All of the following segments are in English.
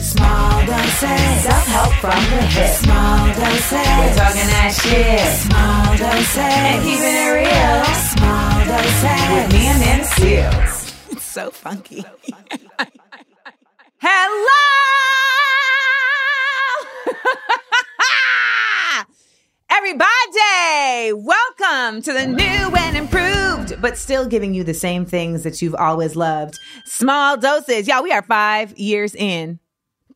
Small doses. Self-help from the hip. Small doses. We're talking that shit. Small doses. And keeping it real. Small doses. With me Amanda Seales. It's so funky. Hello! Everybody, welcome to the new and improved, but still giving you the same things that you've always loved. Small doses. Y'all, we are five years in.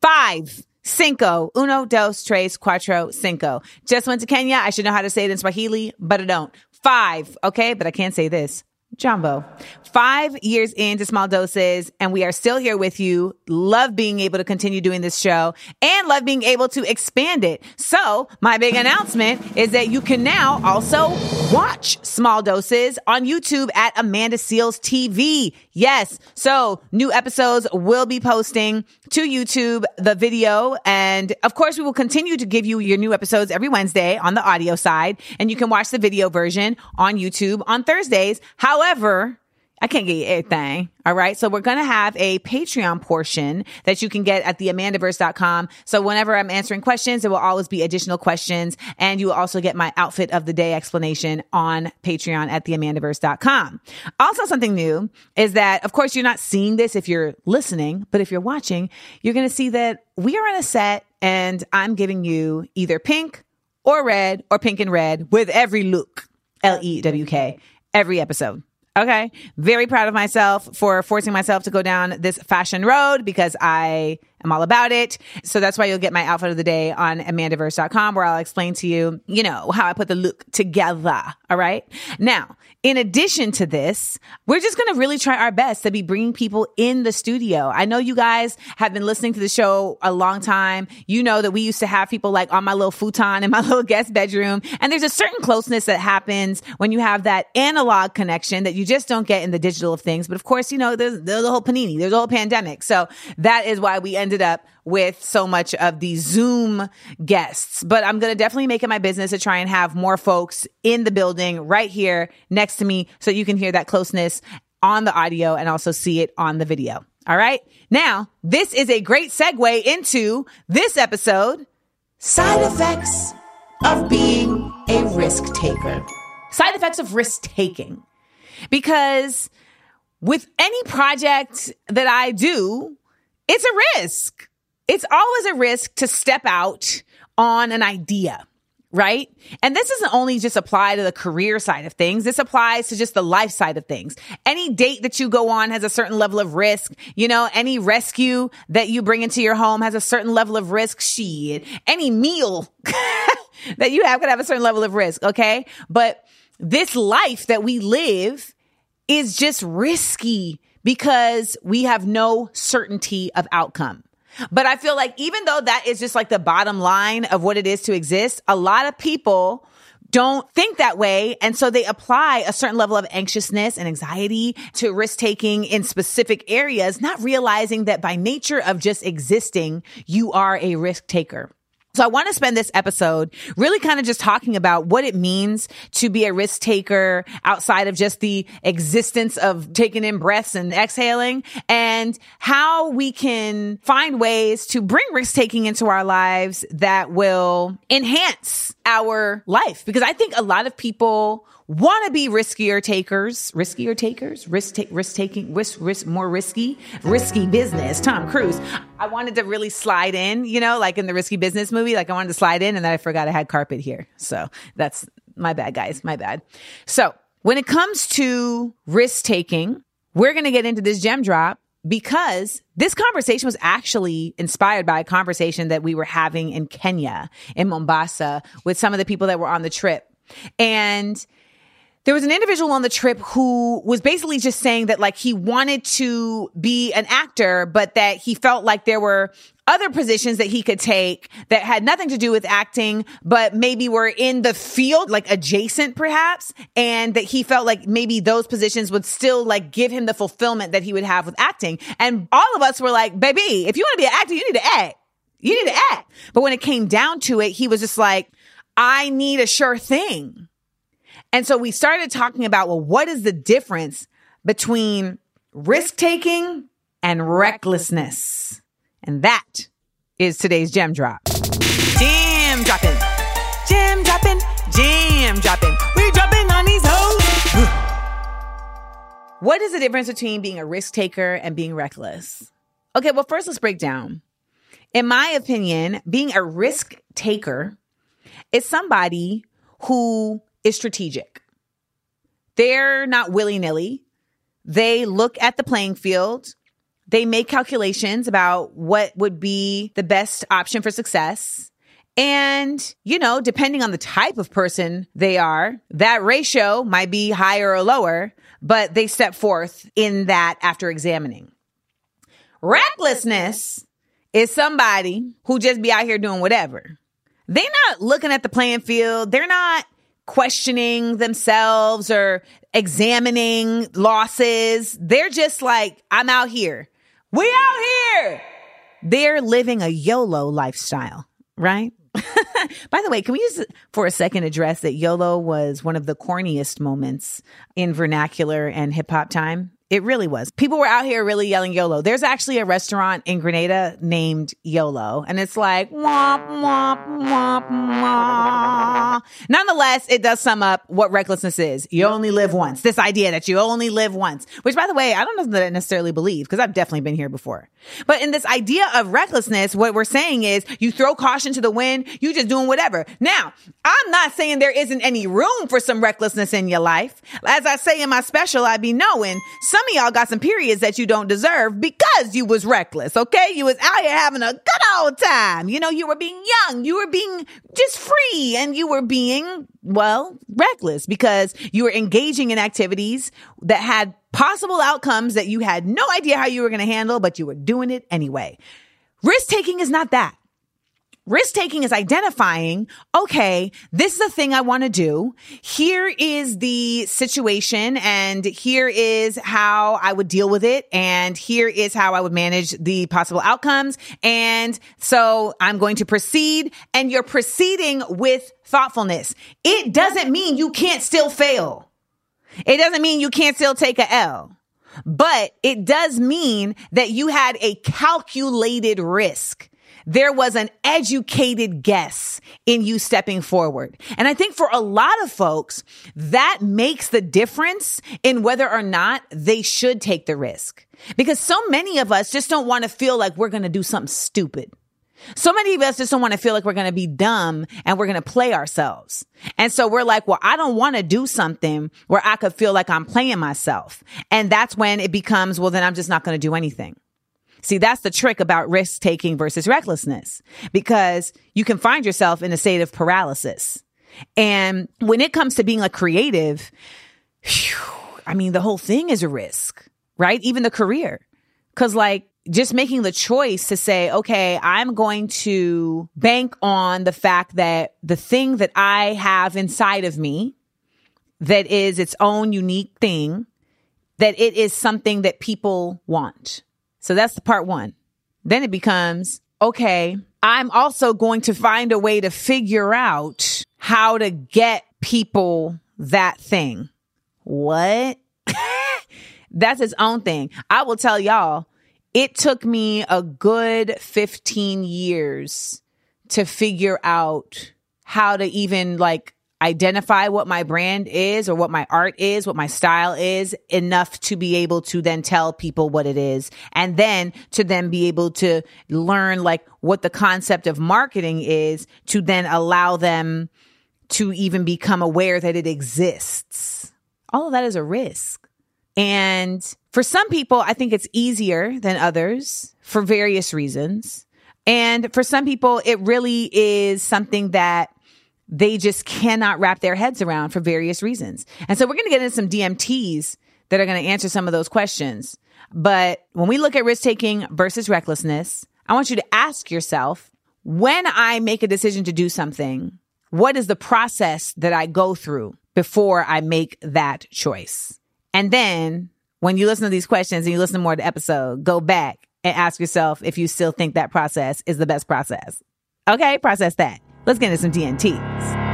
Five. Cinco. Uno, dos, tres, cuatro, cinco. Just went to Kenya. I should know how to say it in Swahili, but I don't. Five. Okay, but I can't say this. Jambo. Five years into small doses, and we are still here with you. Love being able to continue doing this show and love being able to expand it. So, my big announcement is that you can now also watch small doses on YouTube at Amanda Seales TV. Yes. So, new episodes will be posting to YouTube the video. And of course, we will continue to give you your new episodes every Wednesday on the audio side. And you can watch the video version on YouTube on Thursdays. However, I can't get you everything. All right. So we're going to have a Patreon portion that you can get at theamandaverse.com. So whenever I'm answering questions, there will always be additional questions. And you will also get my outfit of the day explanation on Patreon at theamandaverse.com. Also something new is that, of course, you're not seeing this if you're listening, but if you're watching, you're going to see that we are in a set and I'm giving you either pink or red or pink and red with every look. L E W K every episode. Okay. Very proud of myself for forcing myself to go down this fashion road because I am all about it. So that's why you'll get my outfit of the day on amandaverse.com where I'll explain to you, you know, how I put the look together. All right. Now, in addition to this, we're just going to really try our best to be bringing people in the studio. I know you guys have been listening to the show a long time. You know that we used to have people like on my little futon in my little guest bedroom. And there's a certain closeness that happens when you have that analog connection that you just don't get in the digital of things. But of course, you know, there's, there's the whole panini, there's a whole pandemic. So that is why we ended up with so much of the Zoom guests. But I'm going to definitely make it my business to try and have more folks in the building right here next to me so you can hear that closeness on the audio and also see it on the video. All right. Now, this is a great segue into this episode Side effects of being a risk taker. side effects of risk taking. Because with any project that I do, it's a risk. It's always a risk to step out on an idea, right? And this doesn't only just apply to the career side of things. This applies to just the life side of things. Any date that you go on has a certain level of risk. You know, any rescue that you bring into your home has a certain level of risk. Shit. Any meal that you have could have a certain level of risk. Okay. But this life that we live is just risky because we have no certainty of outcome. But I feel like even though that is just like the bottom line of what it is to exist, a lot of people don't think that way. And so they apply a certain level of anxiousness and anxiety to risk taking in specific areas, not realizing that by nature of just existing, you are a risk taker. So I want to spend this episode really kind of just talking about what it means to be a risk taker outside of just the existence of taking in breaths and exhaling and how we can find ways to bring risk taking into our lives that will enhance our life. Because I think a lot of people want to be riskier takers, riskier takers, risk take, risk taking, risk, risk, more risky, risky business. Tom Cruise. I wanted to really slide in, you know, like in the risky business movie, like I wanted to slide in and then I forgot I had carpet here. So that's my bad, guys. My bad. So when it comes to risk taking, we're going to get into this gem drop because this conversation was actually inspired by a conversation that we were having in Kenya, in Mombasa, with some of the people that were on the trip. And there was an individual on the trip who was basically just saying that like he wanted to be an actor, but that he felt like there were other positions that he could take that had nothing to do with acting, but maybe were in the field, like adjacent perhaps. And that he felt like maybe those positions would still like give him the fulfillment that he would have with acting. And all of us were like, baby, if you want to be an actor, you need to act. You need to act. But when it came down to it, he was just like, I need a sure thing. And so we started talking about, well, what is the difference between risk taking and recklessness? And that is today's gem drop. Jam dropping. Jam dropping. Jam dropping. We dropping on these hoes. what is the difference between being a risk taker and being reckless? Okay, well, first let's break down. In my opinion, being a risk taker is somebody who is strategic. They're not willy nilly. They look at the playing field. They make calculations about what would be the best option for success. And, you know, depending on the type of person they are, that ratio might be higher or lower, but they step forth in that after examining. Recklessness is somebody who just be out here doing whatever. They're not looking at the playing field. They're not questioning themselves or examining losses. They're just like, I'm out here. We out here. They're living a YOLO lifestyle, right? By the way, can we just for a second address that YOLO was one of the corniest moments in vernacular and hip hop time? It really was. People were out here really yelling YOLO. There's actually a restaurant in Grenada named YOLO, and it's like womp womp womp womp. Nonetheless, it does sum up what recklessness is. You only live once. This idea that you only live once, which by the way, I don't know that I necessarily believe because I've definitely been here before. But in this idea of recklessness, what we're saying is you throw caution to the wind, you just doing whatever. Now, I'm not saying there isn't any room for some recklessness in your life. As I say in my special, I be knowing some of y'all got some periods that you don't deserve because you was reckless. Okay. You was out here having a good old time. You know, you were being young. You were being just free and you were being, well, reckless because you were engaging in activities that had possible outcomes that you had no idea how you were going to handle, but you were doing it anyway. Risk taking is not that. Risk taking is identifying, okay, this is the thing I want to do. Here is the situation and here is how I would deal with it. And here is how I would manage the possible outcomes. And so I'm going to proceed and you're proceeding with thoughtfulness. It doesn't mean you can't still fail. It doesn't mean you can't still take a L, but it does mean that you had a calculated risk there was an educated guess in you stepping forward. And I think for a lot of folks, that makes the difference in whether or not they should take the risk. Because so many of us just don't want to feel like we're going to do something stupid. So many of us just don't want to feel like we're going to be dumb and we're going to play ourselves. And so we're like, well, I don't want to do something where I could feel like I'm playing myself. And that's when it becomes, well, then I'm just not going to do anything. See, that's the trick about risk taking versus recklessness because you can find yourself in a state of paralysis. And when it comes to being a creative, whew, I mean, the whole thing is a risk, right? Even the career. Cause like just making the choice to say, okay, I'm going to bank on the fact that the thing that I have inside of me that is its own unique thing, that it is something that people want. So that's the part one. Then it becomes, okay, I'm also going to find a way to figure out how to get people that thing. What? that's its own thing. I will tell y'all, it took me a good 15 years to figure out how to even like identify what my brand is or what my art is, what my style is enough to be able to then tell people what it is. And then to then be able to learn like what the concept of marketing is to then allow them to even become aware that it exists. All of that is a risk. And for some people, I think it's easier than others for various reasons. And for some people, it really is something that they just cannot wrap their heads around for various reasons. And so we're going to get into some DMTs that are going to answer some of those questions. But when we look at risk taking versus recklessness, I want you to ask yourself, when I make a decision to do something, what is the process that I go through before I make that choice? And then when you listen to these questions and you listen to more of the episode, go back and ask yourself if you still think that process is the best process. Okay, process that. Let's get into some DMTs.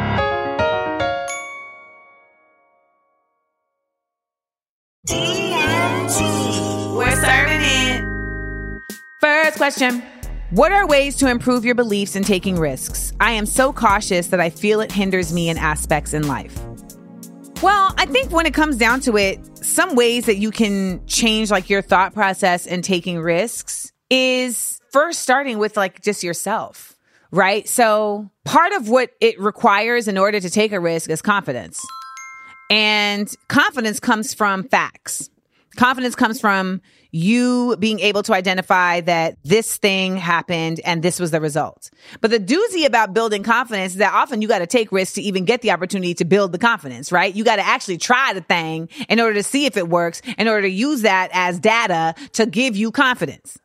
DMT. We're serving it. First question What are ways to improve your beliefs in taking risks? I am so cautious that I feel it hinders me in aspects in life. Well, I think when it comes down to it, some ways that you can change like your thought process in taking risks is first starting with like just yourself, right? So part of what it requires in order to take a risk is confidence. And confidence comes from facts. Confidence comes from you being able to identify that this thing happened and this was the result. But the doozy about building confidence is that often you got to take risks to even get the opportunity to build the confidence, right? You got to actually try the thing in order to see if it works, in order to use that as data to give you confidence.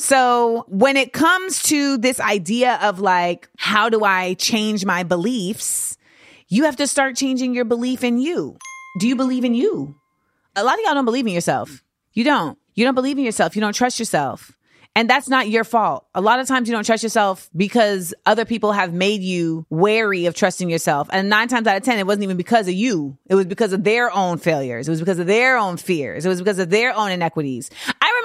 So when it comes to this idea of like, how do I change my beliefs? You have to start changing your belief in you. Do you believe in you? A lot of y'all don't believe in yourself. You don't. You don't believe in yourself. You don't trust yourself. And that's not your fault. A lot of times you don't trust yourself because other people have made you wary of trusting yourself. And nine times out of 10, it wasn't even because of you. It was because of their own failures. It was because of their own fears. It was because of their own inequities.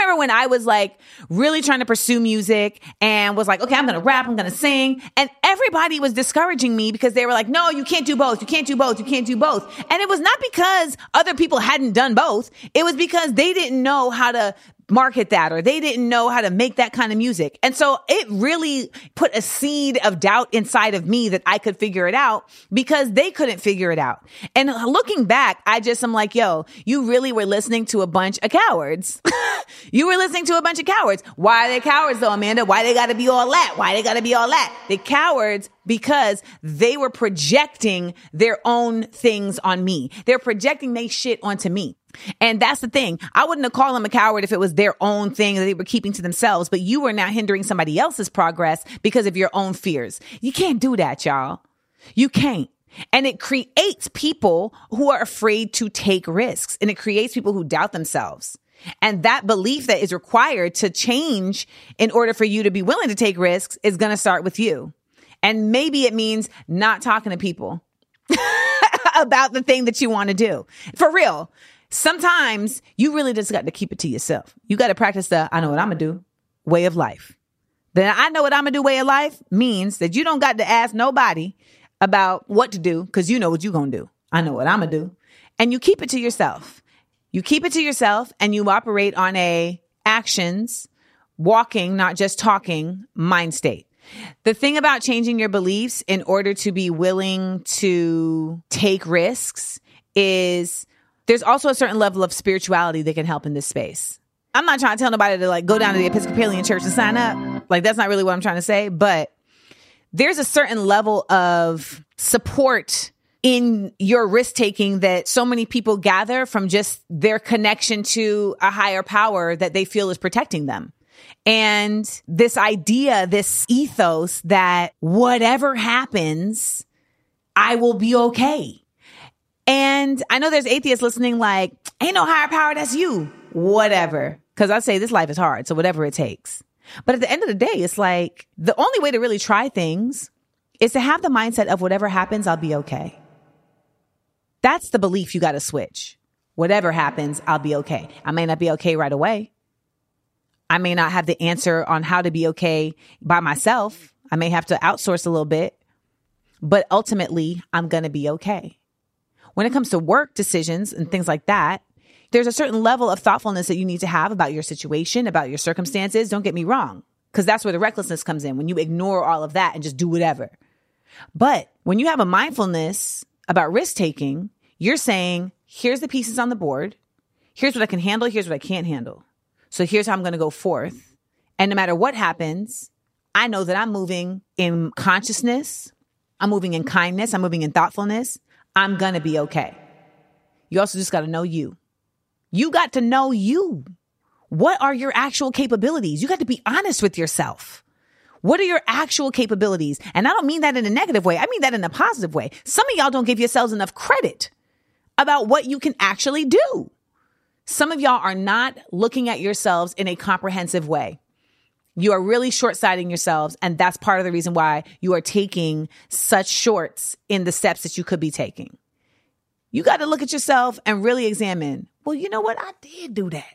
Remember when I was like really trying to pursue music and was like, okay, I'm to rap. I'm to sing. And everybody was discouraging me because they were like, no, you can't do both. You can't do both. You can't do both. And it was not because other people hadn't done both. It was because they didn't know how to market that or they didn't know how to make that kind of music. And so it really put a seed of doubt inside of me that I could figure it out because they couldn't figure it out. And looking back, I just am like, yo, you really were listening to a bunch of cowards. you were listening to a bunch of cowards. Why are they cowards though, Amanda? Why they gotta be all that? Why they gotta be all that? The cowards because they were projecting their own things on me. They're projecting they shit onto me. And that's the thing. I wouldn't have called them a coward if it was their own thing that they were keeping to themselves, but you are now hindering somebody else's progress because of your own fears. You can't do that, y'all. You can't. And it creates people who are afraid to take risks and it creates people who doubt themselves. And that belief that is required to change in order for you to be willing to take risks is going to start with you. And maybe it means not talking to people about the thing that you want to do. For real. Sometimes you really just got to keep it to yourself. You got to practice the I know what I'm going to do way of life. Then I know what I'm going to do way of life means that you don't got to ask nobody about what to do because you know what you're going to do. I know what I'm going to do. And you keep it to yourself. You keep it to yourself and you operate on a actions, walking, not just talking mind state. The thing about changing your beliefs in order to be willing to take risks is there's also a certain level of spirituality that can help in this space. I'm not trying to tell nobody to like go down to the Episcopalian church and sign up. Like that's not really what I'm trying to say, but there's a certain level of support in your risk taking that so many people gather from just their connection to a higher power that they feel is protecting them. And this idea, this ethos that whatever happens, I will be okay. And I know there's atheists listening, like, ain't no higher power, that's you. Whatever. Cause I say this life is hard, so whatever it takes. But at the end of the day, it's like the only way to really try things is to have the mindset of whatever happens, I'll be okay. That's the belief you got to switch. Whatever happens, I'll be okay. I may not be okay right away. I may not have the answer on how to be okay by myself. I may have to outsource a little bit, but ultimately, I'm going to be okay. When it comes to work decisions and things like that, there's a certain level of thoughtfulness that you need to have about your situation, about your circumstances. Don't get me wrong, because that's where the recklessness comes in when you ignore all of that and just do whatever. But when you have a mindfulness about risk taking, you're saying, here's the pieces on the board. Here's what I can handle. Here's what I can't handle. So here's how I'm going to go forth. And no matter what happens, I know that I'm moving in consciousness. I'm moving in kindness. I'm moving in thoughtfulness. I'm going to be okay. You also just got to know you. You got to know you. What are your actual capabilities? You got to be honest with yourself. What are your actual capabilities? And I don't mean that in a negative way. I mean that in a positive way. Some of y'all don't give yourselves enough credit about what you can actually do. Some of y'all are not looking at yourselves in a comprehensive way. You are really short sighting yourselves. And that's part of the reason why you are taking such shorts in the steps that you could be taking. You got to look at yourself and really examine, well, you know what? I did do that.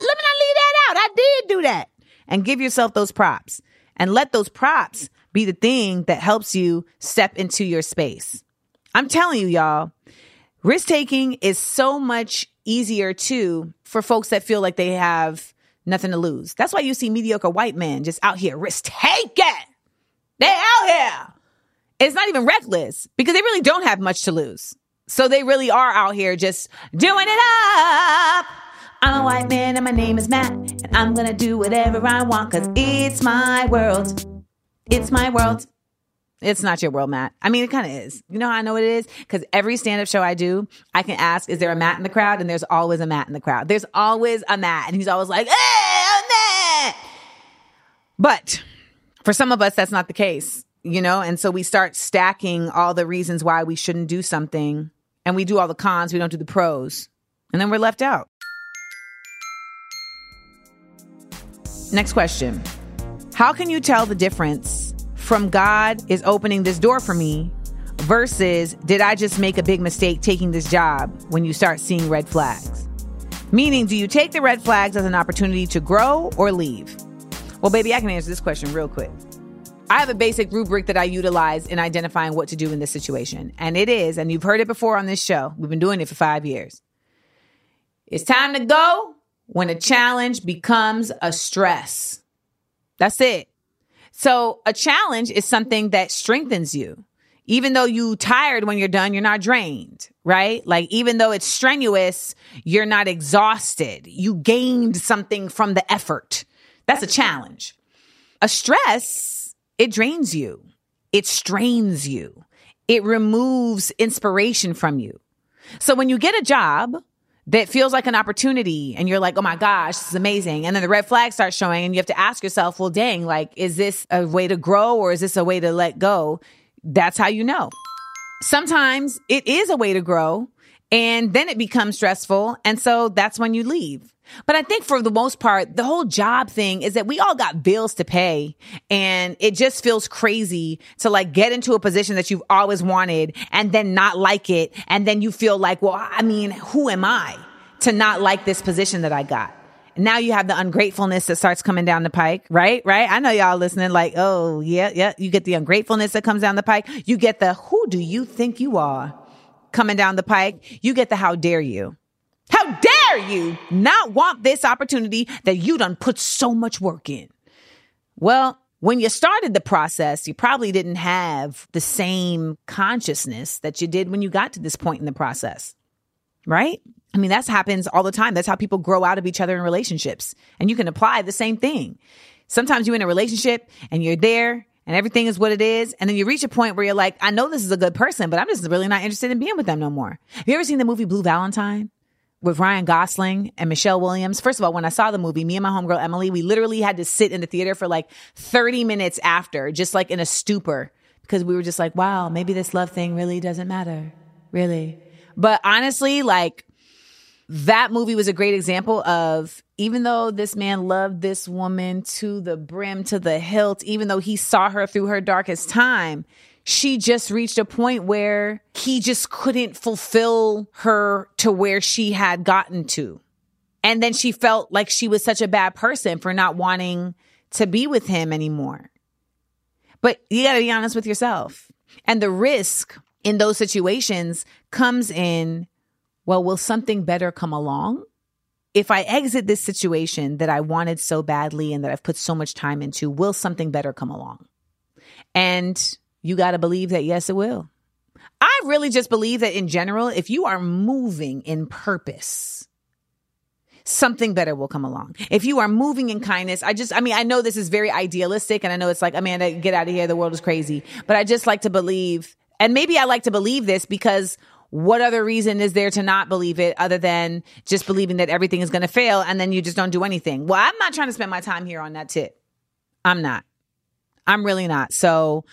Let me not leave that out. I did do that. And give yourself those props. and let those props be the thing that helps you step into your space. I'm telling you, y'all, risk taking is so much easier too for folks that feel like they have nothing to lose. That's why you see mediocre white men just out here risk taking. They out here. It's not even reckless because they really don't have much to lose. So they really are out here just doing it up. I'm a white man and my name is Matt, and I'm gonna do whatever I want because it's my world. It's my world. It's not your world, Matt. I mean, it kind of is. You know how I know what it is? Because every stand up show I do, I can ask, is there a Matt in the crowd? And there's always a Matt in the crowd. There's always a Matt. And he's always like, hey, I'm Matt. But for some of us, that's not the case, you know? And so we start stacking all the reasons why we shouldn't do something. And we do all the cons, we don't do the pros. And then we're left out. Next question How can you tell the difference from God is opening this door for me versus did I just make a big mistake taking this job when you start seeing red flags? Meaning, do you take the red flags as an opportunity to grow or leave? Well, baby, I can answer this question real quick. I have a basic rubric that I utilize in identifying what to do in this situation. And it is, and you've heard it before on this show, we've been doing it for five years. It's time to go when a challenge becomes a stress. That's it. So a challenge is something that strengthens you. Even though you tired when you're done, you're not drained, right? Like even though it's strenuous, you're not exhausted. You gained something from the effort. That's a challenge. A stress, it drains you. It strains you. It removes inspiration from you. So when you get a job that feels like an opportunity and you're like, oh my gosh, this is amazing. And then the red flag starts showing and you have to ask yourself, well, dang, like, is this a way to grow or is this a way to let go? That's how you know. Sometimes it is a way to grow and then it becomes stressful. And so that's when you leave. But I think for the most part, the whole job thing is that we all got bills to pay and it just feels crazy to like get into a position that you've always wanted and then not like it. And then you feel like, well, I mean, who am I to not like this position that I got? Now you have the ungratefulness that starts coming down the pike, right? Right? I know y'all listening like, oh, yeah, yeah. You get the ungratefulness that comes down the pike. You get the who do you think you are coming down the pike. You get the how dare you. How dare you not want this opportunity that you done put so much work in? Well, when you started the process, you probably didn't have the same consciousness that you did when you got to this point in the process, right? I mean, that happens all the time. That's how people grow out of each other in relationships. And you can apply the same thing. Sometimes you're in a relationship and you're there and everything is what it is. And then you reach a point where you're like, I know this is a good person, but I'm just really not interested in being with them no more. Have you ever seen the movie Blue Valentine? With Ryan Gosling and Michelle Williams. First of all, when I saw the movie, me and my homegirl Emily, we literally had to sit in the theater for like 30 minutes after, just like in a stupor, because we were just like, wow, maybe this love thing really doesn't matter. Really. But honestly, like, that movie was a great example of even though this man loved this woman to the brim, to the hilt, even though he saw her through her darkest time, she just reached a point where he just couldn't fulfill her to where she had gotten to. And then she felt like she was such a bad person for not wanting to be with him anymore. But you got to be honest with yourself. And the risk in those situations comes in well, will something better come along? If I exit this situation that I wanted so badly and that I've put so much time into, will something better come along? And you got to believe that, yes, it will. I really just believe that in general, if you are moving in purpose, something better will come along. If you are moving in kindness, I just, I mean, I know this is very idealistic and I know it's like, Amanda, get out of here. The world is crazy. But I just like to believe, and maybe I like to believe this because what other reason is there to not believe it other than just believing that everything is going to fail and then you just don't do anything? Well, I'm not trying to spend my time here on that tip. I'm not. I'm really not. So,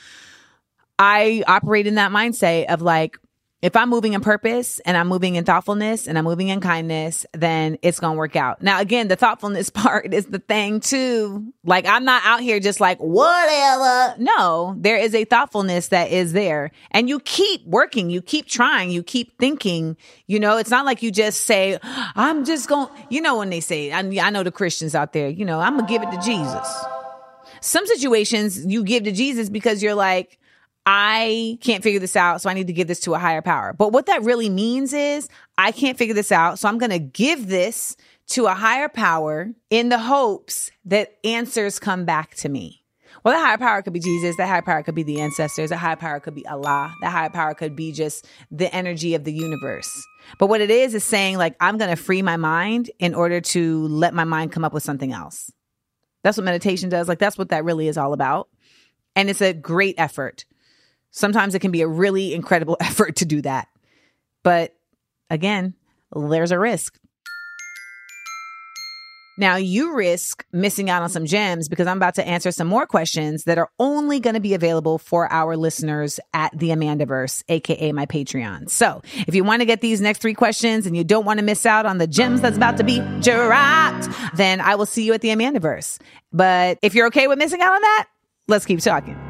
I operate in that mindset of like, if I'm moving in purpose and I'm moving in thoughtfulness and I'm moving in kindness, then it's going to work out. Now, again, the thoughtfulness part is the thing too. Like, I'm not out here just like, whatever. No, there is a thoughtfulness that is there and you keep working. You keep trying. You keep thinking, you know, it's not like you just say, ah, I'm just going, you know, when they say, I, I know the Christians out there, you know, I'm going to give it to Jesus. Some situations you give to Jesus because you're like, I can't figure this out, so I need to give this to a higher power. But what that really means is, I can't figure this out, so I'm going to give this to a higher power in the hopes that answers come back to me. Well, that higher power could be Jesus. That higher power could be the ancestors. That higher power could be Allah. That higher power could be just the energy of the universe. But what it is is saying, like, I'm going to free my mind in order to let my mind come up with something else. That's what meditation does. Like, that's what that really is all about. And it's a great effort. Sometimes it can be a really incredible effort to do that. But again, there's a risk. Now you risk missing out on some gems because I'm about to answer some more questions that are only going to be available for our listeners at the Amandaverse, aka my Patreon. So if you want to get these next three questions and you don't want to miss out on the gems that's about to be dropped, then I will see you at the Amandaverse. But if you're okay with missing out on that, let's keep talking.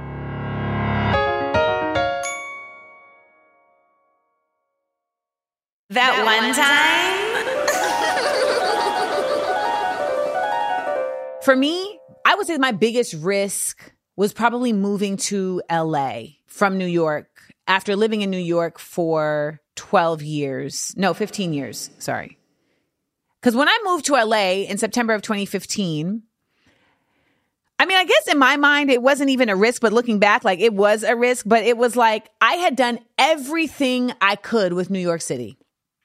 That, one time? For me, I would say my biggest risk was probably moving to LA from New York after living in New York for 12 years. No, 15 years. Sorry. Because when I moved to LA in September of 2015, I mean, I guess in my mind, it wasn't even a risk, but looking back, like it was a risk, but it was like I had done everything I could with New York City.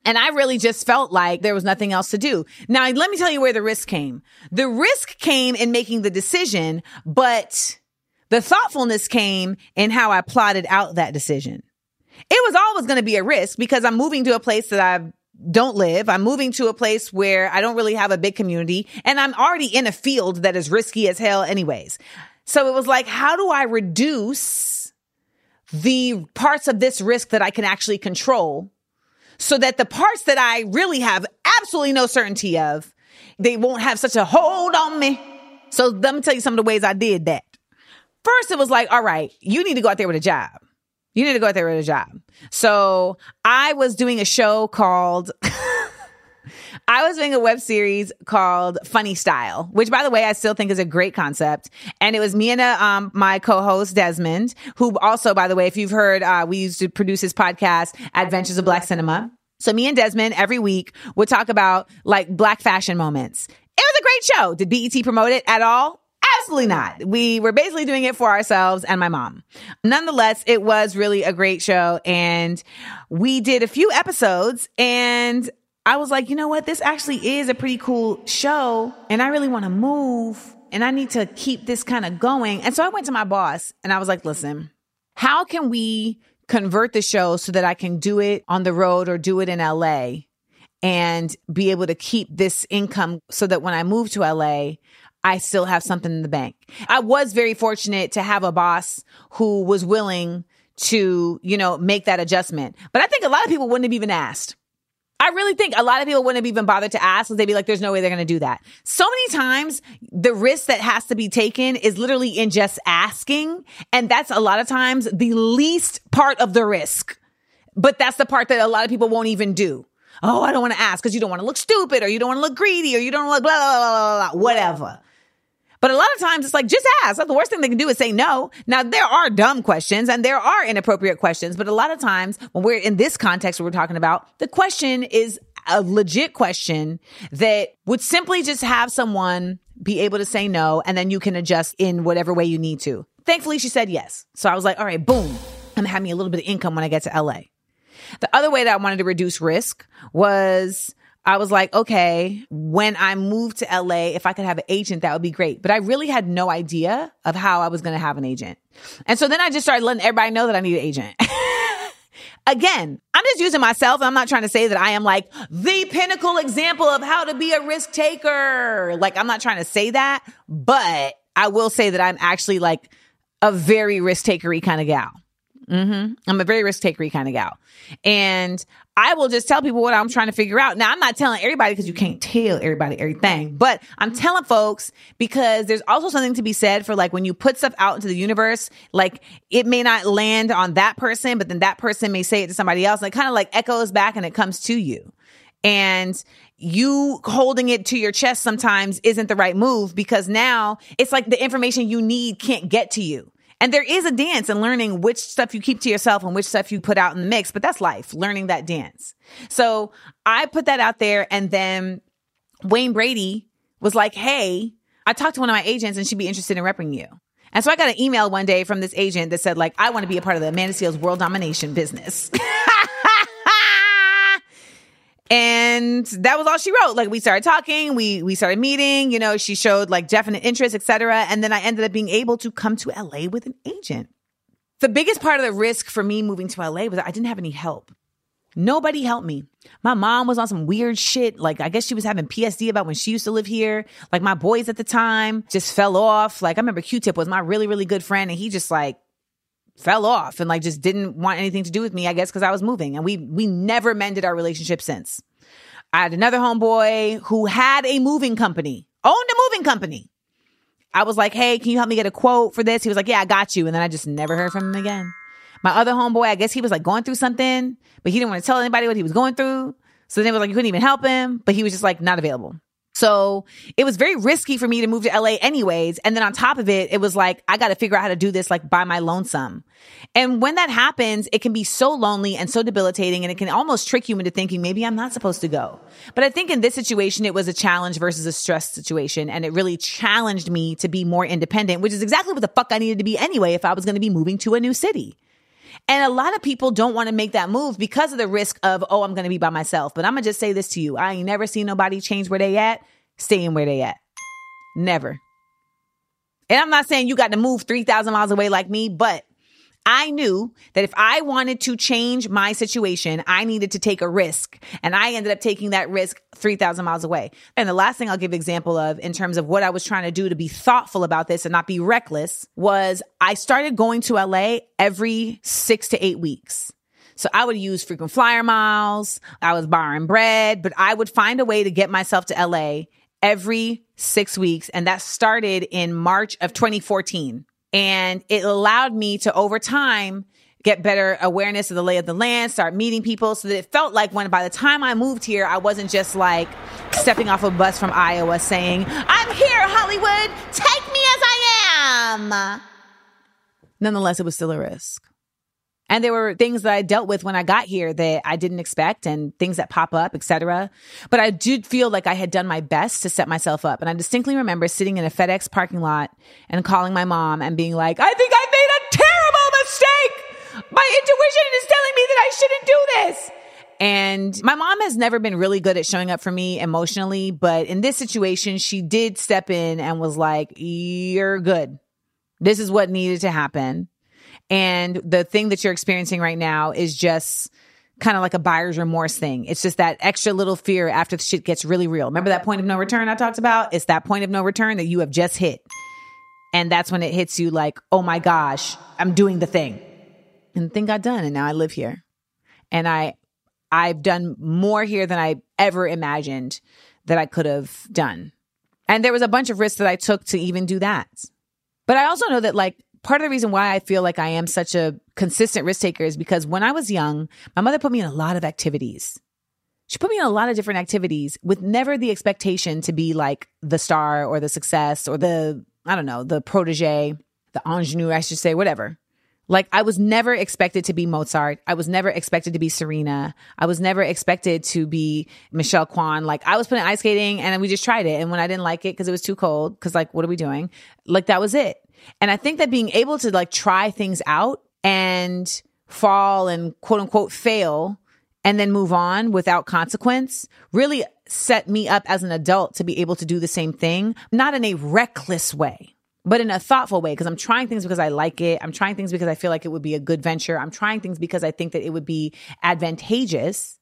And I really just felt like there was nothing else to do. Now, let me tell you where the risk came. The risk came in making the decision, but the thoughtfulness came in how I plotted out that decision. It was always going to be a risk because I'm moving to a place that I don't live. I'm moving to a place where I don't really have a big community and I'm already in a field that is risky as hell anyways. So it was like, how do I reduce the parts of this risk that I can actually control so that the parts that I really have absolutely no certainty of, they won't have such a hold on me. So let me tell you some of the ways I did that. First, it was like, all right, you need to go out there with a job. You need to go out there with a job. So I was doing a show called, I was doing a web series called Funny Style, which by the way, I still think is a great concept. And it was me and uh, um, my co-host Desmond, who also, by the way, if you've heard, uh, we used to produce his podcast, Adventures of Black Cinema. So me and Desmond every week would talk about like black fashion moments. It was a great show. Did BET promote it at all? Absolutely not. We were basically doing it for ourselves and my mom. Nonetheless, it was really a great show and we did a few episodes and I was like, you know what? This actually is a pretty cool show and I really want to move and I need to keep this kind of going. And so I went to my boss and I was like, listen, how can we convert the show so that I can do it on the road or do it in LA and be able to keep this income so that when I move to LA, I still have something in the bank. I was very fortunate to have a boss who was willing to, you know, make that adjustment. But I think a lot of people wouldn't have even asked. I really think a lot of people wouldn't have even bothered to ask because they'd be like, there's no way they're going to do that. So many times the risk that has to be taken is literally in just asking. And that's a lot of times the least part of the risk. But that's the part that a lot of people won't even do. Oh, I don't want to ask because you don't want to look stupid or you don't want to look greedy or you don't want to look blah, blah, blah, blah, blah, whatever. But a lot of times it's like, just ask. Like, the worst thing they can do is say no. Now, there are dumb questions and there are inappropriate questions, but a lot of times when we're in this context we're talking about, the question is a legit question that would simply just have someone be able to say no and then you can adjust in whatever way you need to. Thankfully, she said yes. So I was like, all right, boom. I'm gonna have me a little bit of income when I get to LA. The other way that I wanted to reduce risk was I was like, okay, when I move to LA, if I could have an agent, that would be great. But I really had no idea of how I was going to have an agent. And so then I just started letting everybody know that I need an agent. Again, I'm just using myself. I'm not trying to say that I am like the pinnacle example of how to be a risk taker. Like, I'm not trying to say that, but I will say that I'm actually like a very risk takery kind of gal. Mm-hmm. I'm a very risk takery kind of gal. And I will just tell people what I'm trying to figure out. Now, I'm not telling everybody because you can't tell everybody everything, but I'm telling folks because there's also something to be said for like when you put stuff out into the universe, like it may not land on that person, but then that person may say it to somebody else. And it kind of like echoes back and it comes to you. And you holding it to your chest sometimes isn't the right move because now it's like the information you need can't get to you. And there is a dance in learning which stuff you keep to yourself and which stuff you put out in the mix, but that's life, learning that dance. So I put that out there and then Wayne Brady was like, Hey, I talked to one of my agents and she'd be interested in repping you. And so I got an email one day from this agent that said, like, I want to be a part of the Amanda Seales world domination business. and that was all she wrote. Like we started talking, we we started meeting, you know, she showed like definite interest, etc. And then I ended up being able to come to LA with an agent. The biggest part of the risk for me moving to LA was I didn't have any help. Nobody helped me. My mom was on some weird shit. Like, I guess she was having PSD about when she used to live here. Like, my boys at the time just fell off. Like, I remember Q Tip was my really, really good friend, and he just like fell off and like just didn't want anything to do with me, I guess, because I was moving. And we we never mended our relationship since. I had another homeboy who had a moving company, owned a moving company. I was like, hey, can you help me get a quote for this? He was like, yeah, I got you. And then I just never heard from him again. My other homeboy, I guess he was like going through something, but he didn't want to tell anybody what he was going through. So then it was like you couldn't even help him, but he was just like not available. So it was very risky for me to move to LA anyways. And then on top of it, it was like, I got to figure out how to do this like by my lonesome. And when that happens, it can be so lonely and so debilitating and it can almost trick you into thinking maybe I'm not supposed to go. But I think in this situation, it was a challenge versus a stress situation. And it really challenged me to be more independent, which is exactly what the fuck I needed to be anyway if I was going to be moving to a new city. And a lot of people don't want to make that move because of the risk of, oh, I'm going to be by myself. But I'm going to just say this to you. I ain't never seen nobody change where they at, staying where they at. Never. And I'm not saying you got to move 3,000 miles away like me, but I knew that if I wanted to change my situation, I needed to take a risk. And I ended up taking that risk 3,000 miles away. And the last thing I'll give example of in terms of what I was trying to do to be thoughtful about this and not be reckless was I started going to LA every six to eight weeks. So I would use frequent flyer miles. I was borrowing bread, but I would find a way to get myself to LA every six weeks. And that started in March of 2014. And it allowed me to over time get better awareness of the lay of the land, start meeting people so that it felt like when by the time I moved here, I wasn't just like stepping off a bus from Iowa saying, I'm here, Hollywood, take me as I am. Nonetheless, it was still a risk. And there were things that I dealt with when I got here that I didn't expect and things that pop up, etc. But I did feel like I had done my best to set myself up. And I distinctly remember sitting in a FedEx parking lot and calling my mom and being like, I think I made a terrible mistake. My intuition is telling me that I shouldn't do this. And my mom has never been really good at showing up for me emotionally, but in this situation, she did step in and was like, You're good. This is what needed to happen. And the thing that you're experiencing right now is just kind of like a buyer's remorse thing. It's just that extra little fear after the shit gets really real. Remember that point of no return I talked about? It's that point of no return that you have just hit. And that's when it hits you like, oh my gosh, I'm doing the thing. And the thing got done. And now I live here. And I, I've done more here than I ever imagined that I could have done. And there was a bunch of risks that I took to even do that. But I also know that like part of the reason why I feel like I am such a consistent risk taker is because when I was young, my mother put me in a lot of activities. She put me in a lot of different activities with never the expectation to be like the star or the success or the, I don't know, the protege, the ingenue, I should say, whatever. Like I was never expected to be Mozart. I was never expected to be Serena. I was never expected to be Michelle Kwan. Like I was putting ice skating and we just tried it. And when I didn't like it because it was too cold, because like, what are we doing? Like that was it. And I think that being able to like try things out and fall and quote unquote fail and then move on without consequence really set me up as an adult to be able to do the same thing, not in a reckless way, but in a thoughtful way. Cause I'm trying things because I like it. I'm trying things because I feel like it would be a good venture. I'm trying things because I think that it would be advantageous.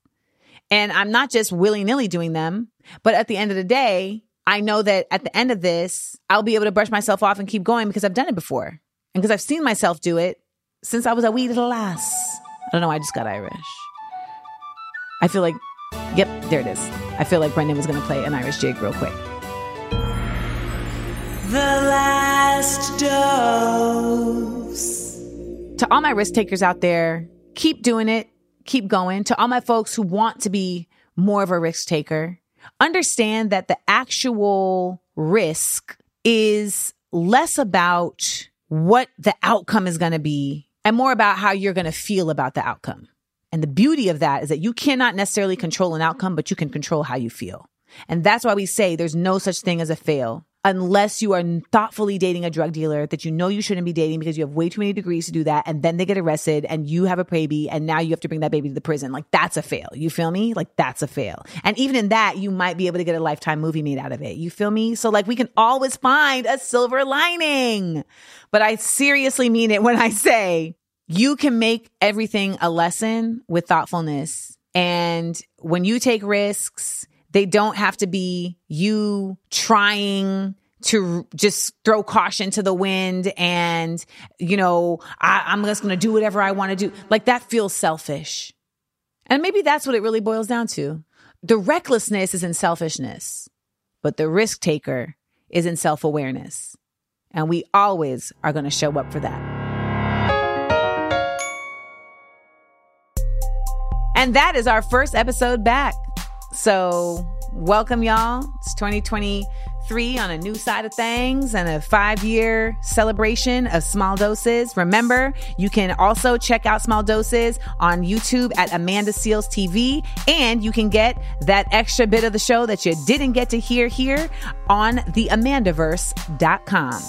And I'm not just willy nilly doing them, but at the end of the day, I know that at the end of this, I'll be able to brush myself off and keep going because I've done it before. And because I've seen myself do it since I was a wee little lass. I don't know, I just got Irish. I feel like, yep, there it is. I feel like Brendan was going to play an Irish jig real quick. The last dose. To all my risk takers out there, keep doing it, keep going. To all my folks who want to be more of a risk taker, understand that the actual risk is less about what the outcome is going to be and more about how you're going to feel about the outcome. And the beauty of that is that you cannot necessarily control an outcome, but you can control how you feel. And that's why we say there's no such thing as a fail unless you are thoughtfully dating a drug dealer that you know you shouldn't be dating because you have way too many degrees to do that. And then they get arrested and you have a baby and now you have to bring that baby to the prison. Like that's a fail. You feel me? Like that's a fail. And even in that, you might be able to get a lifetime movie made out of it. You feel me? So like we can always find a silver lining. But I seriously mean it when I say you can make everything a lesson with thoughtfulness. And when you take risks, they don't have to be you trying to just throw caution to the wind and, you know, I, am just going to do whatever I want to do. Like that feels selfish. And maybe that's what it really boils down to. The recklessness is in selfishness, but the risk taker is in self awareness. And we always are going to show up for that. And that is our first episode back. So, welcome, y'all. It's 2023 on a new side of things and a five year celebration of small doses. Remember, you can also check out small doses on YouTube at Amanda Seales TV, and you can get that extra bit of the show that you didn't get to hear here on the Amandaverse.com.